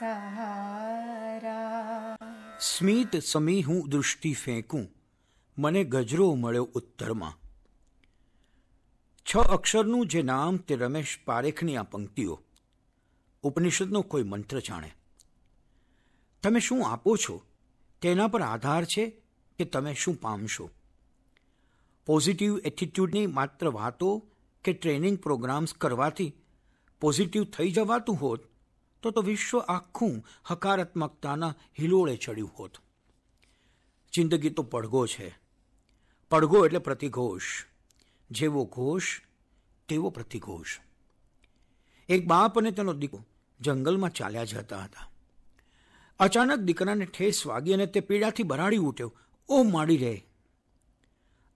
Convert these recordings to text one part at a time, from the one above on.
સહારા સ્મિત સમી હું દૃષ્ટિ ફેંકું મને ગજરો મળ્યો ઉત્તરમાં છ અક્ષરનું જે નામ તે રમેશ પારેખની આ પંક્તિઓ ઉપનિષદનો કોઈ મંત્ર જાણે। તમે શું આપો છો? તેના પર આધાર છે કે તમે શું પામશો? પોઝિટિવ એટીટ્યૂડની માત્ર વાતો કે ટ્રેનિંગ પ્રોગ્રામ્સ કરવાથી પોઝિટિવ થઈ જવાતું હોત તો તો વિશ્વ આખું હકારાત્મકતાના હિલોળે ચડ્યું હોત. જિંદગી તો પડઘો છે. પડઘો એટલે પ્રતિઘોષ. જેવો ઘોષ, તેવો પ્રતિઘોષ. એક બાપ અને તેનો દીકરો જંગલમાં ચાલ્યા જતા હતા. અચાનક દીકરાને ઠેસ વાગી અને તે પીડાથી બરાડી ઉઠ્યો. ઓ માડી રહે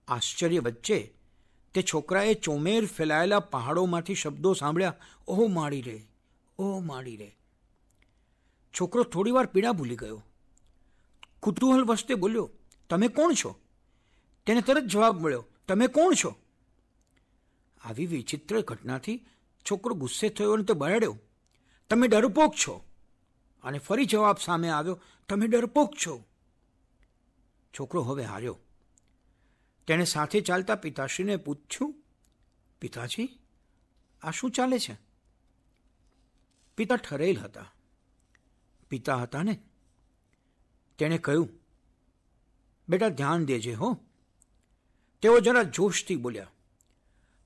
આશ્ચર્ય વચ્ચે તે છોકરાએ ચોમેર ફેલાયેલા પહાડોમાંથી શબ્દો સાંભળ્યા. ઓહ માડી રે. ઓહ માડી રે. છોકરો થોડીવાર પીડા ભૂલી ગયો. કુતૂહલ વસ્તે બોલ્યો, તમે કોણ છો? તેને તરત જવાબ મળ્યો, તમે કોણ છો? આવી વિચિત્ર ઘટનાથી છોકરો ગુસ્સે થયો અને તે બરાડ્યો, તમે ડરપોક છો. અને ફરી જવાબ સામે આવ્યો, તમે ડરપોક છો. છોકરો હવે હાર્યો. તેણે સાથે ચાલતા પિતાશ્રીને પૂછ્યું, પિતાજી, આ શું ચાલે છે? પિતા ઠરેલ હતા. પિતા હતા ને? તેણે કહ્યું, બેટા, ધ્યાન દેજે, હો. તેઓ જરા જોશથી બોલ્યા,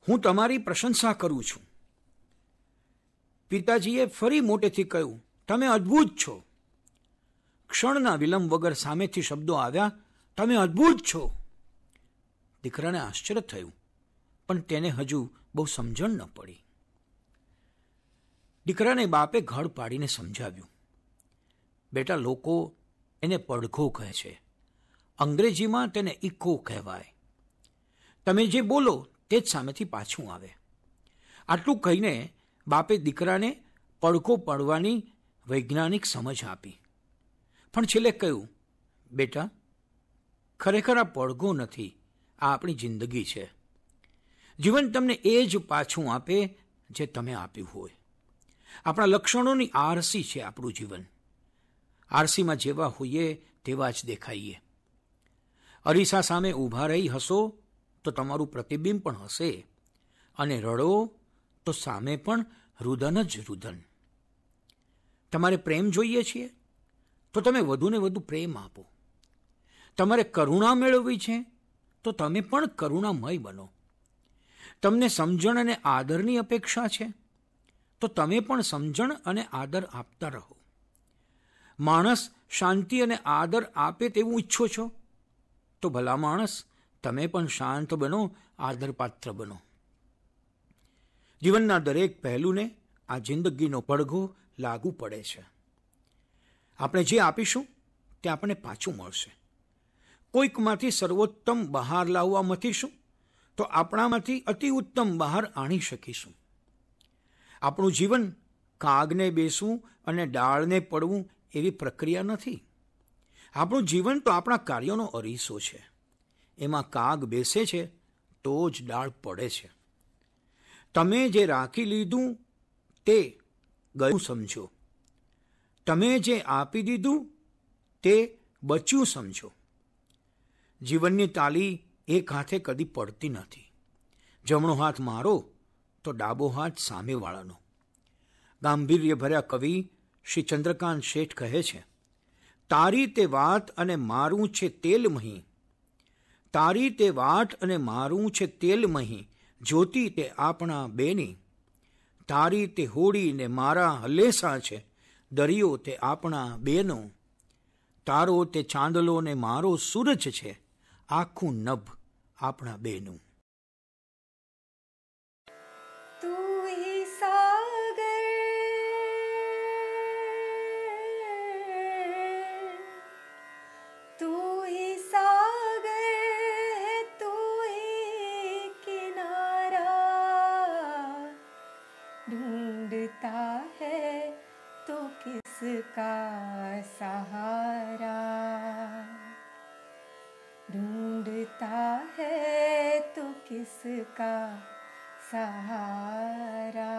હું તમારી પ્રશંસા કરું છું. પિતાજીએ ફરી મોટેથી કહ્યું, તમે અદ્ભુત છો. ક્ષણના વિલંબ વગર સામેથી શબ્દો આવ્યા, તમે અદ્ભુત છો. દીકરાને આશ્ચર્ય થયું, પણ તેને હજુ બહુ સમજણ ન પડી. દીકરાને બાપે ઘડ પાડીને સમજાવ્યું. બેટા, લોકો એને પડઘો કહે છે. અંગ્રેજીમાં તેને ઇકો કહેવાય. તમે જે બોલો તે જ સામેથી પાછું આવે. આટલું કહીને બાપે દીકરાને પડઘો પડવાની વૈજ્ઞાનિક સમજ આપી. પણ છેલ્લે કહ્યું, બેટા, ખરેખર આ પડઘો નથી. આ આપણી જિંદગી છે. જીવન તમને એ જ પાછું આપે જે તમે આપ્યું હોય. આપણા લક્ષણોની આરસી છે આપણું જીવન. આરસીમાં જેવા હોઈએ તેવા જ દેખાઈએ. અરીસા સામે ઊભા રહી હસો તો તમારું પ્રતિબિંબ પણ હશે અને રડો તો સામે પણ રુદન જ રુદન. તમારે પ્રેમ જોઈએ છીએ? તો તમે વધુને વધુ પ્રેમ આપો. તમારે કરુણા મેળવવી છે? તો તમે પણ કરુણામય બનો. તમને સમજણ અને આદરની અપેક્ષા છે? તો તમે પણ સમજણ અને આદર આપતા રહો. માણસ શાંતિ અને આદર આપે તેવું ઈચ્છો છો? તો ભલા માણસ, તમે પણ શાંત બનો, આદરપાત્ર બનો. જીવનના દરેક પહેલુંને આ જિંદગીનો પડઘો લાગુ પડે છે. આપણે જે આપીશું, તે આપણને પાછું મળશે. કોઈકમાંથી સર્વોત્તમ બહાર લાવવા મથીશું, તો આપણામાંથી અતિ ઉત્તમ બહાર આણી શકીશું. આપણું જીવન કાગને બેસવું અને ડાળને પડવું એવી પ્રક્રિયા નથી. આપણું જીવન તો આપણા કાર્યોનો અરીસો છે. એમાં કાગ બેસે છે તો જ ડાળ પડે છે. તમે જે રાખી લીધું તે ગયું સમજો. તમે જે આપી દીધું તે બચ્યું સમજો. જીવનની તાલી એક હાથે કદી પડતી નથી. જમણો હાથ મારો તો ડાબો હાથ સામેવાળાનો. ગાંભીર્યભર્યા કવિ શ્રી ચંદ્રકાંત શેઠ કહે છે, તારી તે વાત અને મારું છે તેલ મહી. તારી તે વાટ અને મારું છે તેલ મહી. જ્યોતિ તે આપણા બેની. તારી તે હોડી ને મારા હલેસા છે. દરિયો તે આપણા બેનો. તારો તે ચાંદલો ને મારો સૂરજ છે. આખું નભ આપણા બેનું. किसका सहारा ढूंढता है तो किसका सहारा